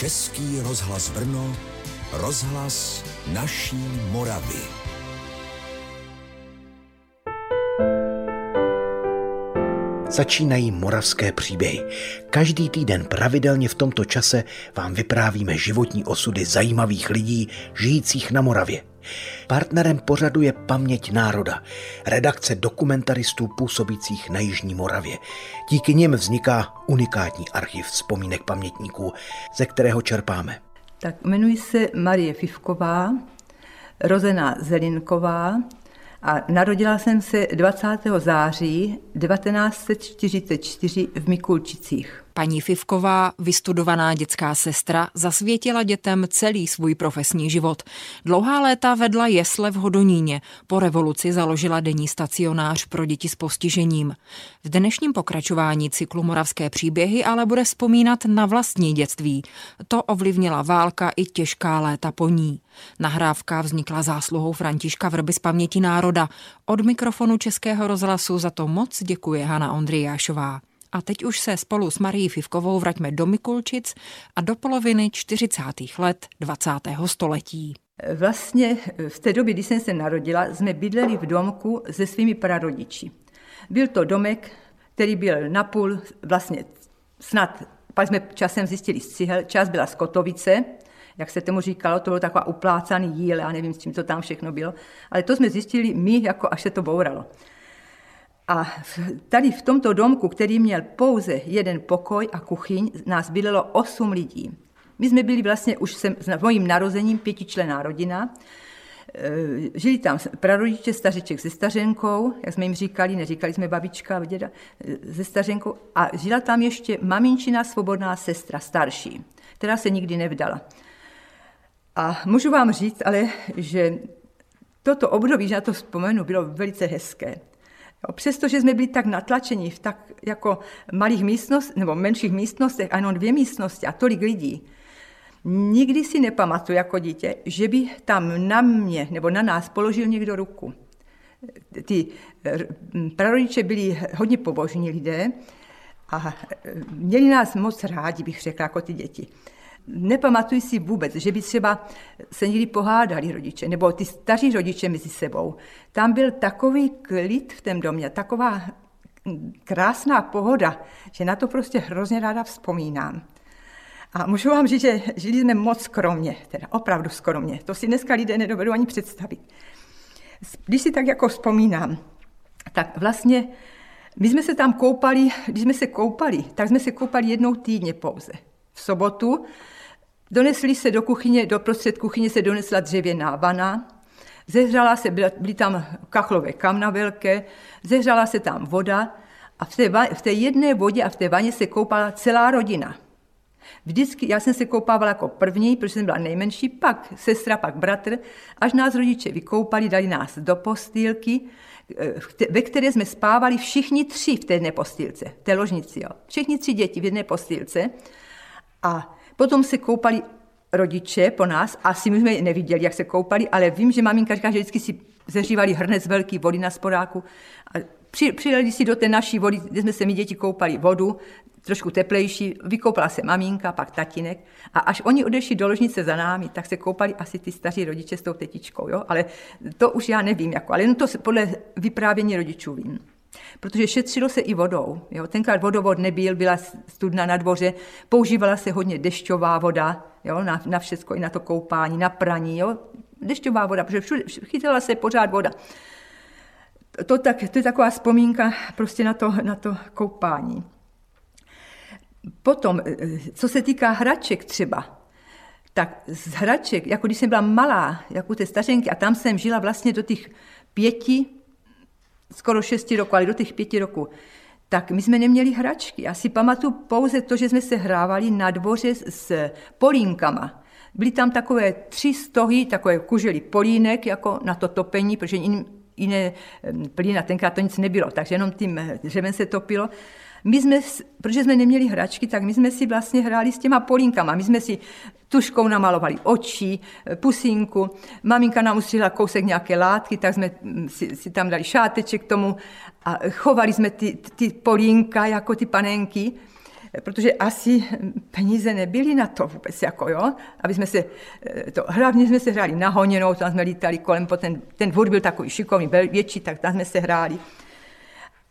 Český rozhlas Brno, rozhlas naší Moravy. Začínají moravské příběhy. Každý týden pravidelně v tomto čase vám vyprávíme životní osudy zajímavých lidí žijících na Moravě. Partnerem pořadu je Paměť národa, redakce dokumentaristů působících na Jižní Moravě. Díky nim vzniká unikátní archiv vzpomínek pamětníků, ze kterého čerpáme. Tak jmenuji se Marie Fivková, rozená Zelinková, a narodila jsem se 20. září 1944 v Mikulčicích. Paní Fivková, vystudovaná dětská sestra, zasvětila dětem celý svůj profesní život. Dlouhá léta vedla jesle v Hodoníně. Po revoluci založila denní stacionář pro děti s postižením. V dnešním pokračování cyklu Moravské příběhy ale bude vzpomínat na vlastní dětství. To ovlivnila válka i těžká léta po ní. Nahrávka vznikla zásluhou Františka Vrby z paměti národa. Od mikrofonu Českého rozhlasu za to moc děkuje Hana Ondrijášová. A teď už se spolu s Marií Fivkovou vraťme do Mikulčic a do poloviny 40. let 20. století. Vlastně v té době, kdy jsem se narodila, jsme bydleli v domku se svými prarodiči. Byl to domek, který byl napůl vlastně snad, pak jsme časem zjistili z cihel, čas byla z Kotovice, jak se tomu říkalo, to bylo taková uplácaný jíl, já nevím, s čím to tam všechno bylo, ale to jsme zjistili my, jako až se to bouralo. A tady v tomto domku, který měl pouze jeden pokoj a kuchyň, nás bydlelo osm lidí. My jsme byli vlastně už se, s mojím narozením pětičlená rodina. E, žili tam prarodiče, stařiček se stařenkou, jak jsme jim říkali, neříkali jsme babička děda, e, se stařenkou. A žila tam ještě maminčina svobodná sestra, starší, která se nikdy nevdala. A můžu vám říct ale, že toto období, že na to vzpomenu, bylo velice hezké. Přestože jsme byli tak natlačeni v tak jako malých místnostech, nebo menších místnostech, a jenom dvě místnosti a tolik lidí, nikdy si nepamatuju jako dítě, že by tam na mě nebo na nás položil někdo ruku. Ty prarodiče byli hodně pobožní lidé a měli nás moc rádi, bych řekla, jako ty děti. Nepamatuji si vůbec, že by třeba se někdy pohádali rodiče, nebo ty staří rodiče mezi sebou. Tam byl takový klid v tom domě, taková krásná pohoda, že na to prostě hrozně ráda vzpomínám. A můžu vám říct, že žili jsme moc skromně, teda opravdu skromně. To si dneska lidé nedovedou ani představit. Když si tak jako vzpomínám, tak vlastně my jsme se tam koupali, když jsme se koupali, tak jsme se koupali jednou týdně pouze. V sobotu Donesli se do kuchyně, do prostřed kuchyně se donesla dřevěná vana, zehřala se, byly tam kachlové kamna velké, zehřala se tam voda a v té, v té jedné vodě a v té vaně se koupala celá rodina. Vždycky, já jsem se koupávala jako první, protože jsem byla nejmenší, pak sestra, pak bratr, až nás rodiče vykoupali, dali nás do postýlky, ve které jsme spávali všichni tři v té jedné postýlce, v té ložnici. Jo. Všichni tři děti v jedné postýlce. A Potom se koupali rodiče po nás, asi my jsme neviděli, jak se koupali, ale vím, že maminka říká, že vždycky si zeřívali hrnec velký vody na sporáku a při, přijeli si do té naší vody, kde jsme se my děti koupali vodu, trošku teplejší, vykoupala se maminka, pak tatínek a až oni odešli do ložnice za námi, tak se koupali asi ty staří rodiče s tou tetičkou, jo? ale to už já nevím, jako, ale jen to podle vyprávění rodičů vím protože šetřilo se i vodou. Jo. Tenkrát vodovod nebyl, byla studna na dvoře, používala se hodně dešťová voda jo, na, na všechno, i na to koupání, na praní. Jo. Dešťová voda, protože všude, chytala se pořád voda. To, tak, to je taková vzpomínka prostě na to, na to koupání. Potom, co se týká hraček třeba, tak z hraček, jako když jsem byla malá, jako té stařenky, a tam jsem žila vlastně do těch pěti, skoro šesti roku, ale do těch pěti roku, tak my jsme neměli hračky. Já si pamatuju pouze to, že jsme se hrávali na dvoře s polínkama. Byly tam takové tři stohy, takové kužely polínek jako na to topení, protože jiné plína tenkrát to nic nebylo, takže jenom tím dřevem se topilo. My jsme, protože jsme neměli hračky, tak my jsme si vlastně hráli s těma polínkama. My jsme si tuškou namalovali oči, pusinku. Maminka nám ustřihla kousek nějaké látky, tak jsme mm, si, si tam dali šáteček k tomu a chovali jsme ty, ty polínka jako ty panenky. protože asi peníze nebyly na to vůbec, jako jo, aby jsme se, eh, to, hlavně jsme se hráli na honěnou, tam jsme lítali kolem, ten, ten dvůr byl takový šikovný, větší, tak tam jsme se hráli.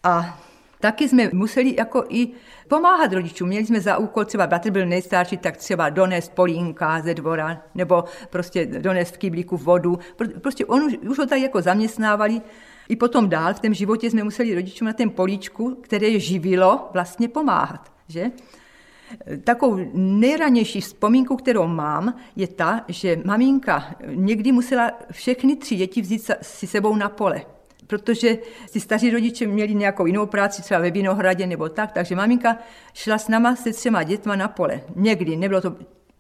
A taky jsme museli jako i pomáhat rodičům. Měli jsme za úkol, třeba bratr byl nejstarší, tak třeba donést polínka ze dvora, nebo prostě donést v kyblíku vodu. Prostě on už, už ho tak jako zaměstnávali. I potom dál v tom životě jsme museli rodičům na ten políčku, které je živilo, vlastně pomáhat. Že? Takovou nejranější vzpomínku, kterou mám, je ta, že maminka někdy musela všechny tři děti vzít si sebou na pole protože si staří rodiče měli nějakou jinou práci, třeba ve Vinohradě nebo tak, takže maminka šla s náma se třema dětma na pole. Někdy, nebylo to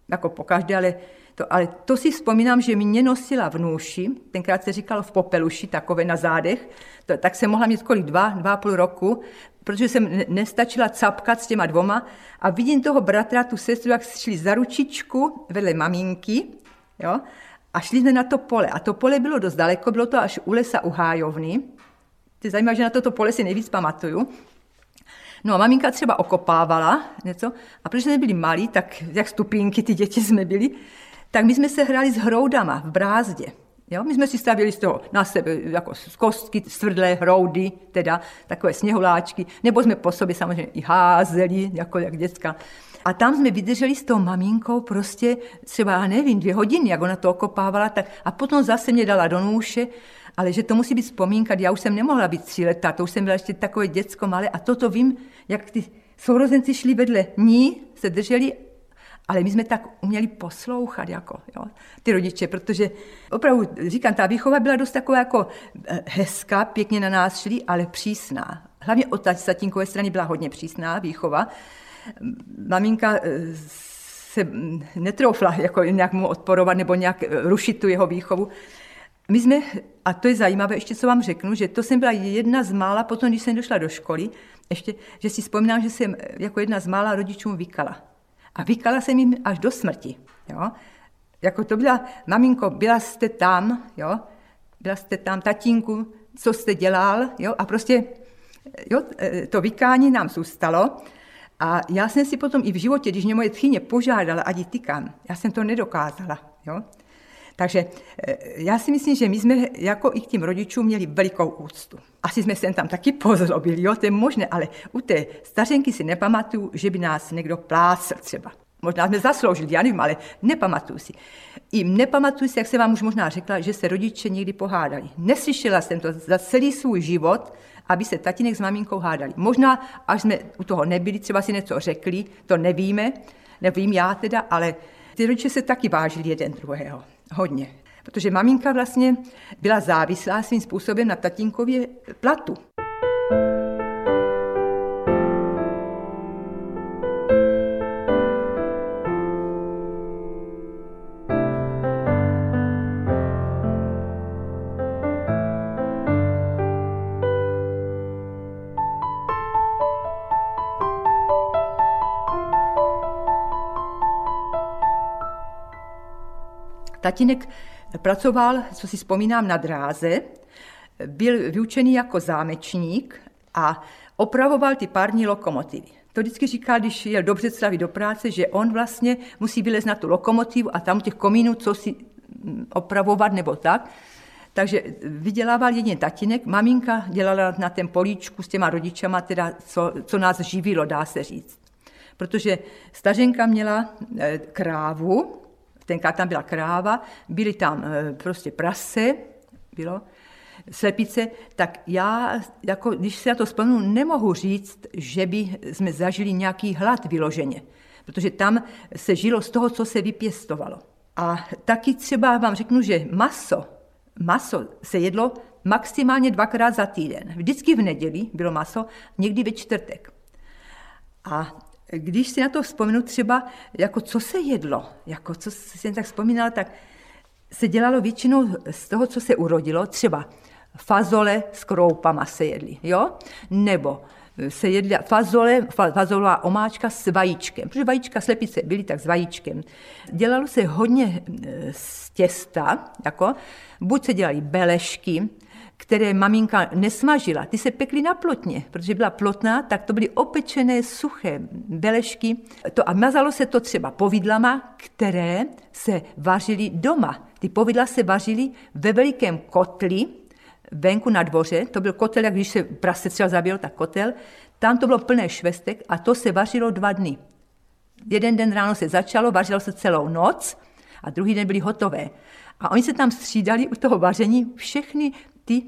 jako po každé, ale to, ale to si vzpomínám, že mě nosila v nůši, tenkrát se říkalo v popeluši, takové na zádech, to, tak jsem mohla mít kolik, dva, dva a půl roku, protože jsem nestačila capkat s těma dvoma a vidím toho bratra, tu sestru, jak šli za ručičku vedle maminky, jo, a šli jsme na to pole. A to pole bylo dost daleko, bylo to až u lesa u Hájovny. Je zajímavé, že na toto pole si nejvíc pamatuju. No a maminka třeba okopávala něco a protože jsme byli malí, tak jak stupínky ty děti jsme byli, tak my jsme se hráli s hroudama v brázdě. Jo? My jsme si stavili z toho na sebe jako z kostky, svrdlé hroudy, teda takové sněhuláčky, nebo jsme po sobě samozřejmě i házeli, jako jak děcka. A tam jsme vydrželi s tou maminkou prostě třeba, já nevím, dvě hodiny, jak ona to okopávala, tak a potom zase mě dala do nůše, ale že to musí být vzpomínka, já už jsem nemohla být tři leta, to už jsem byla ještě takové děcko malé a toto vím, jak ty sourozenci šli vedle ní, se drželi ale my jsme tak uměli poslouchat, jako, jo, ty rodiče, protože opravdu, říkám, ta výchova byla dost taková jako eh, hezká, pěkně na nás šli, ale přísná. Hlavně od tatínkové strany byla hodně přísná výchova, maminka eh, se netroufla jako nějak mu odporovat nebo nějak eh, rušit tu jeho výchovu. My jsme, a to je zajímavé, ještě co vám řeknu, že to jsem byla jedna z mála, potom když jsem došla do školy, ještě, že si vzpomínám, že jsem jako jedna z mála rodičům vykala. A vykala jsem jim až do smrti. Jo? Jako to byla, maminko, byla jste tam, jo? byla jste tam, tatínku, co jste dělal, jo? a prostě jo, to vykání nám zůstalo. A já jsem si potom i v životě, když mě moje tchyně požádala, ať ji tykám, já jsem to nedokázala. Jo? Takže eh, já si myslím, že my jsme jako i k těm rodičům měli velikou úctu. Asi jsme se tam taky pozlobili, jo, to je možné, ale u té stařenky si nepamatuju, že by nás někdo plácel třeba. Možná jsme zasloužili, já nevím, ale nepamatuju si. I nepamatuju si, jak jsem vám už možná řekla, že se rodiče někdy pohádali. Neslyšela jsem to za celý svůj život, aby se tatínek s maminkou hádali. Možná, až jsme u toho nebyli, třeba si něco řekli, to nevíme, nevím já teda, ale ty rodiče se taky vážili jeden druhého. Hodně. Protože maminka vlastně byla závislá svým způsobem na tatínkově platu. Tatínek pracoval, co si vzpomínám, na dráze, byl vyučený jako zámečník a opravoval ty pární lokomotivy. To vždycky říká, když jel do Břeclavy do práce, že on vlastně musí vylez na tu lokomotivu a tam těch komínů, co si mm, opravovat nebo tak. Takže vydělával jedině tatínek, maminka dělala na ten políčku s těma rodičama, teda co, co nás živilo, dá se říct. Protože stařenka měla eh, krávu, tenkrát tam byla kráva, byly tam eh, prostě prase, bylo, slepice, tak já, jako, když si na to vzpomenu, nemohu říct, že by jsme zažili nějaký hlad vyloženě, protože tam se žilo z toho, co se vypěstovalo. A taky třeba vám řeknu, že maso, maso se jedlo maximálně dvakrát za týden. Vždycky v neděli bylo maso, někdy ve čtvrtek. A když si na to vzpomenu třeba, jako co se jedlo, jako co si tak vzpomínala, tak se dělalo většinou z toho, co se urodilo, třeba fazole s kroupama se jedly, jo? Nebo se jedla fazole, fazolová omáčka s vajíčkem, protože vajíčka slepice byly tak s vajíčkem. Dělalo se hodně e, z těsta, jako, buď se dělaly belešky, které maminka nesmažila, ty se pekly na plotně, protože byla plotná, tak to byly opečené suché belešky. To a mazalo se to třeba povidlama, které se vařily doma. Ty povidla se vařily ve velikém kotli, venku na dvoře, to byl kotel, jak když se prase třeba zabil, tak kotel, tam to bylo plné švestek a to se vařilo dva dny. Jeden den ráno se začalo, vařilo se celou noc a druhý den byly hotové. A oni se tam střídali u toho vaření všechny ty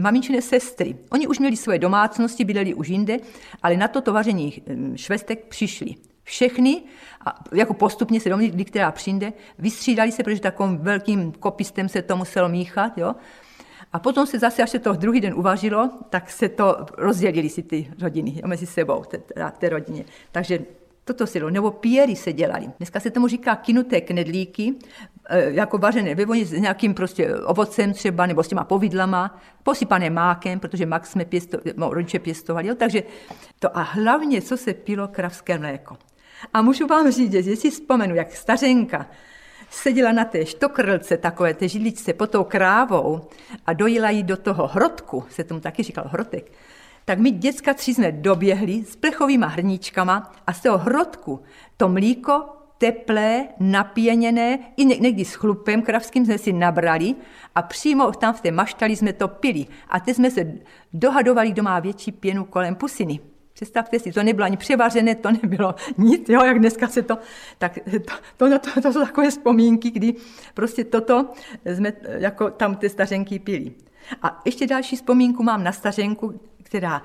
maminčiny sestry. Oni už měli svoje domácnosti, bydleli už jinde, ale na toto vaření hm, švestek přišli. Všechny, a jako postupně se domluvili, která přijde, vystřídali se, protože takovým velkým kopistem se to muselo míchat. Jo? A potom se zase, až se to druhý den uvažilo, tak se to rozdělili si ty rodiny mezi sebou, té, té rodině. Takže toto silo, nebo piery se dělali. Dneska se tomu říká kinuté knedlíky, jako vařené ve s nějakým prostě ovocem třeba, nebo s těma povidlama, posypané mákem, protože mak jsme pěsto, rodiče pěstovali. Jo? Takže to a hlavně, co se pilo kravské mléko. A můžu vám říct, že si vzpomenu, jak stařenka seděla na té štokrlce, takové té židličce pod tou krávou a dojila ji do toho hrotku, se tomu taky říkal hrotek, tak my děcka tři jsme doběhli s plechovýma hrníčkama a z toho hrotku to mlíko teplé, napěněné, i někdy s chlupem kravským jsme si nabrali a přímo tam v té maštali jsme to pili. A teď jsme se dohadovali, kdo má větší pěnu kolem pusiny. Představte si, to nebylo ani převařené, to nebylo nic, jo, jak dneska se to, tak to, to, to, to jsou takové vzpomínky, kdy prostě toto jsme jako tam ty stařenky pili. A ještě další vzpomínku mám na stařenku, která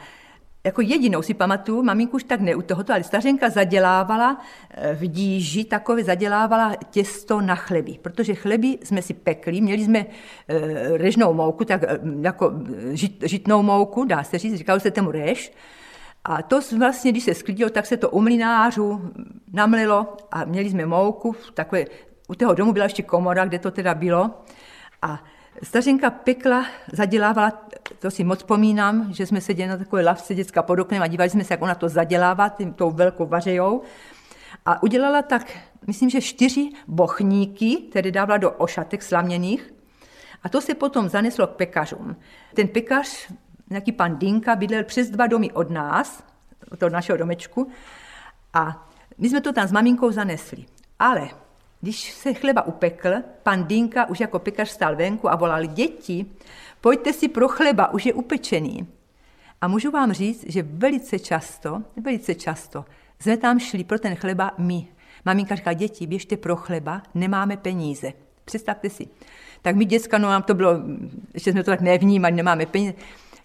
jako jedinou si pamatuju, maminku už tak ne u tohoto, ale stařenka zadělávala eh, v díži, takové zadělávala těsto na chleby, protože chleby jsme si pekli, měli jsme e, režnou mouku, tak e, jako žit, žitnou mouku, dá se říct, říkalo se tomu rež, a to vlastně, když se sklidilo, tak se to u mlinářů namlilo a měli jsme mouku, takové, u toho domu byla ještě komora, kde to teda bylo. A stařenka pekla, zadělávala, to si moc vzpomínám, že jsme seděli na takové lavce děcka pod oknem a dívali jsme se, jak ona to zadělává tím, tou velkou vařejou. A udělala tak, myslím, že čtyři bochníky, které dávala do ošatek slaměných. A to se potom zaneslo k pekařům. Ten pekař nějaký pan Dinka bydlel přes dva domy od nás, od toho našeho domečku, a my jsme to tam s maminkou zanesli. Ale když se chleba upekl, pan Dinka už jako pekař stál venku a volal děti, pojďte si pro chleba, už je upečený. A můžu vám říct, že velice často, velice často jsme tam šli pro ten chleba my. Maminka říká, děti, běžte pro chleba, nemáme peníze. Představte si. Tak my děcka, no nám to bylo, ještě jsme to tak nevnímali, nemáme peníze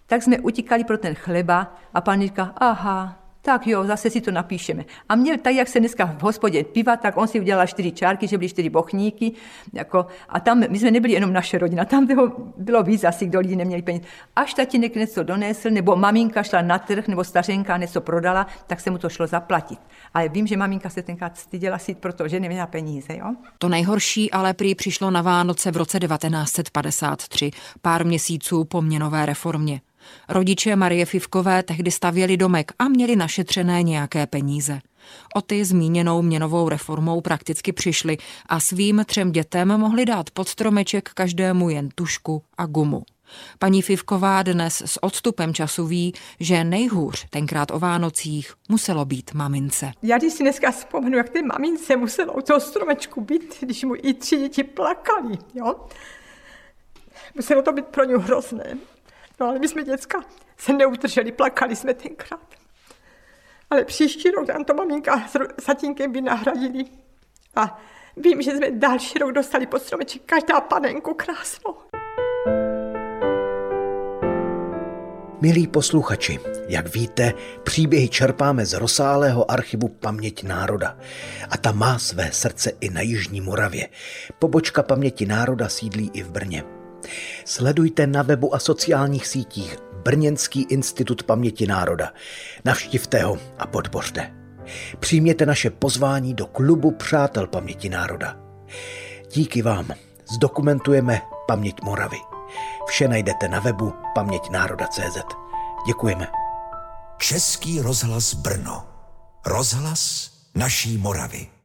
tak jsme utíkali pro ten chleba a pan říká, aha, tak jo, zase si to napíšeme. A měl tak, jak se dneska v hospodě piva, tak on si udělal čtyři čárky, že byly čtyři bochníky. Jako, a tam my jsme nebyli jenom naše rodina, tam bylo, bylo víc asi, kdo lidi neměli peníze. Až tatínek něco donesl, nebo maminka šla na trh, nebo stařenka něco prodala, tak se mu to šlo zaplatit. Ale vím, že maminka se tenkrát styděla si, protože neměla peníze. Jo? To nejhorší ale prý přišlo na Vánoce v roce 1953, pár měsíců po měnové reformě. Rodiče Marie Fivkové tehdy stavěli domek a měli našetřené nějaké peníze. O ty zmíněnou měnovou reformou prakticky přišli a svým třem dětem mohli dát pod stromeček každému jen tušku a gumu. Paní Fivková dnes s odstupem času ví, že nejhůř tenkrát o Vánocích muselo být mamince. Já když si dneska vzpomenu, jak ty mamince muselo u toho stromečku být, když mu i tři děti plakali, jo? Muselo to být pro ně hrozné. No ale my jsme děcka se neutrželi, plakali jsme tenkrát. Ale příští rok nám to maminka s by nahradili. A vím, že jsme další rok dostali pod stromeček každá panenku krásnou. Milí posluchači, jak víte, příběhy čerpáme z rozsáhlého archivu Paměť národa. A ta má své srdce i na Jižní Moravě. Pobočka Paměti národa sídlí i v Brně. Sledujte na webu a sociálních sítích Brněnský institut paměti národa. Navštivte ho a podpořte. Přijměte naše pozvání do klubu Přátel paměti národa. Díky vám zdokumentujeme paměť Moravy. Vše najdete na webu paměťnároda.cz. Děkujeme. Český rozhlas Brno. Rozhlas naší Moravy.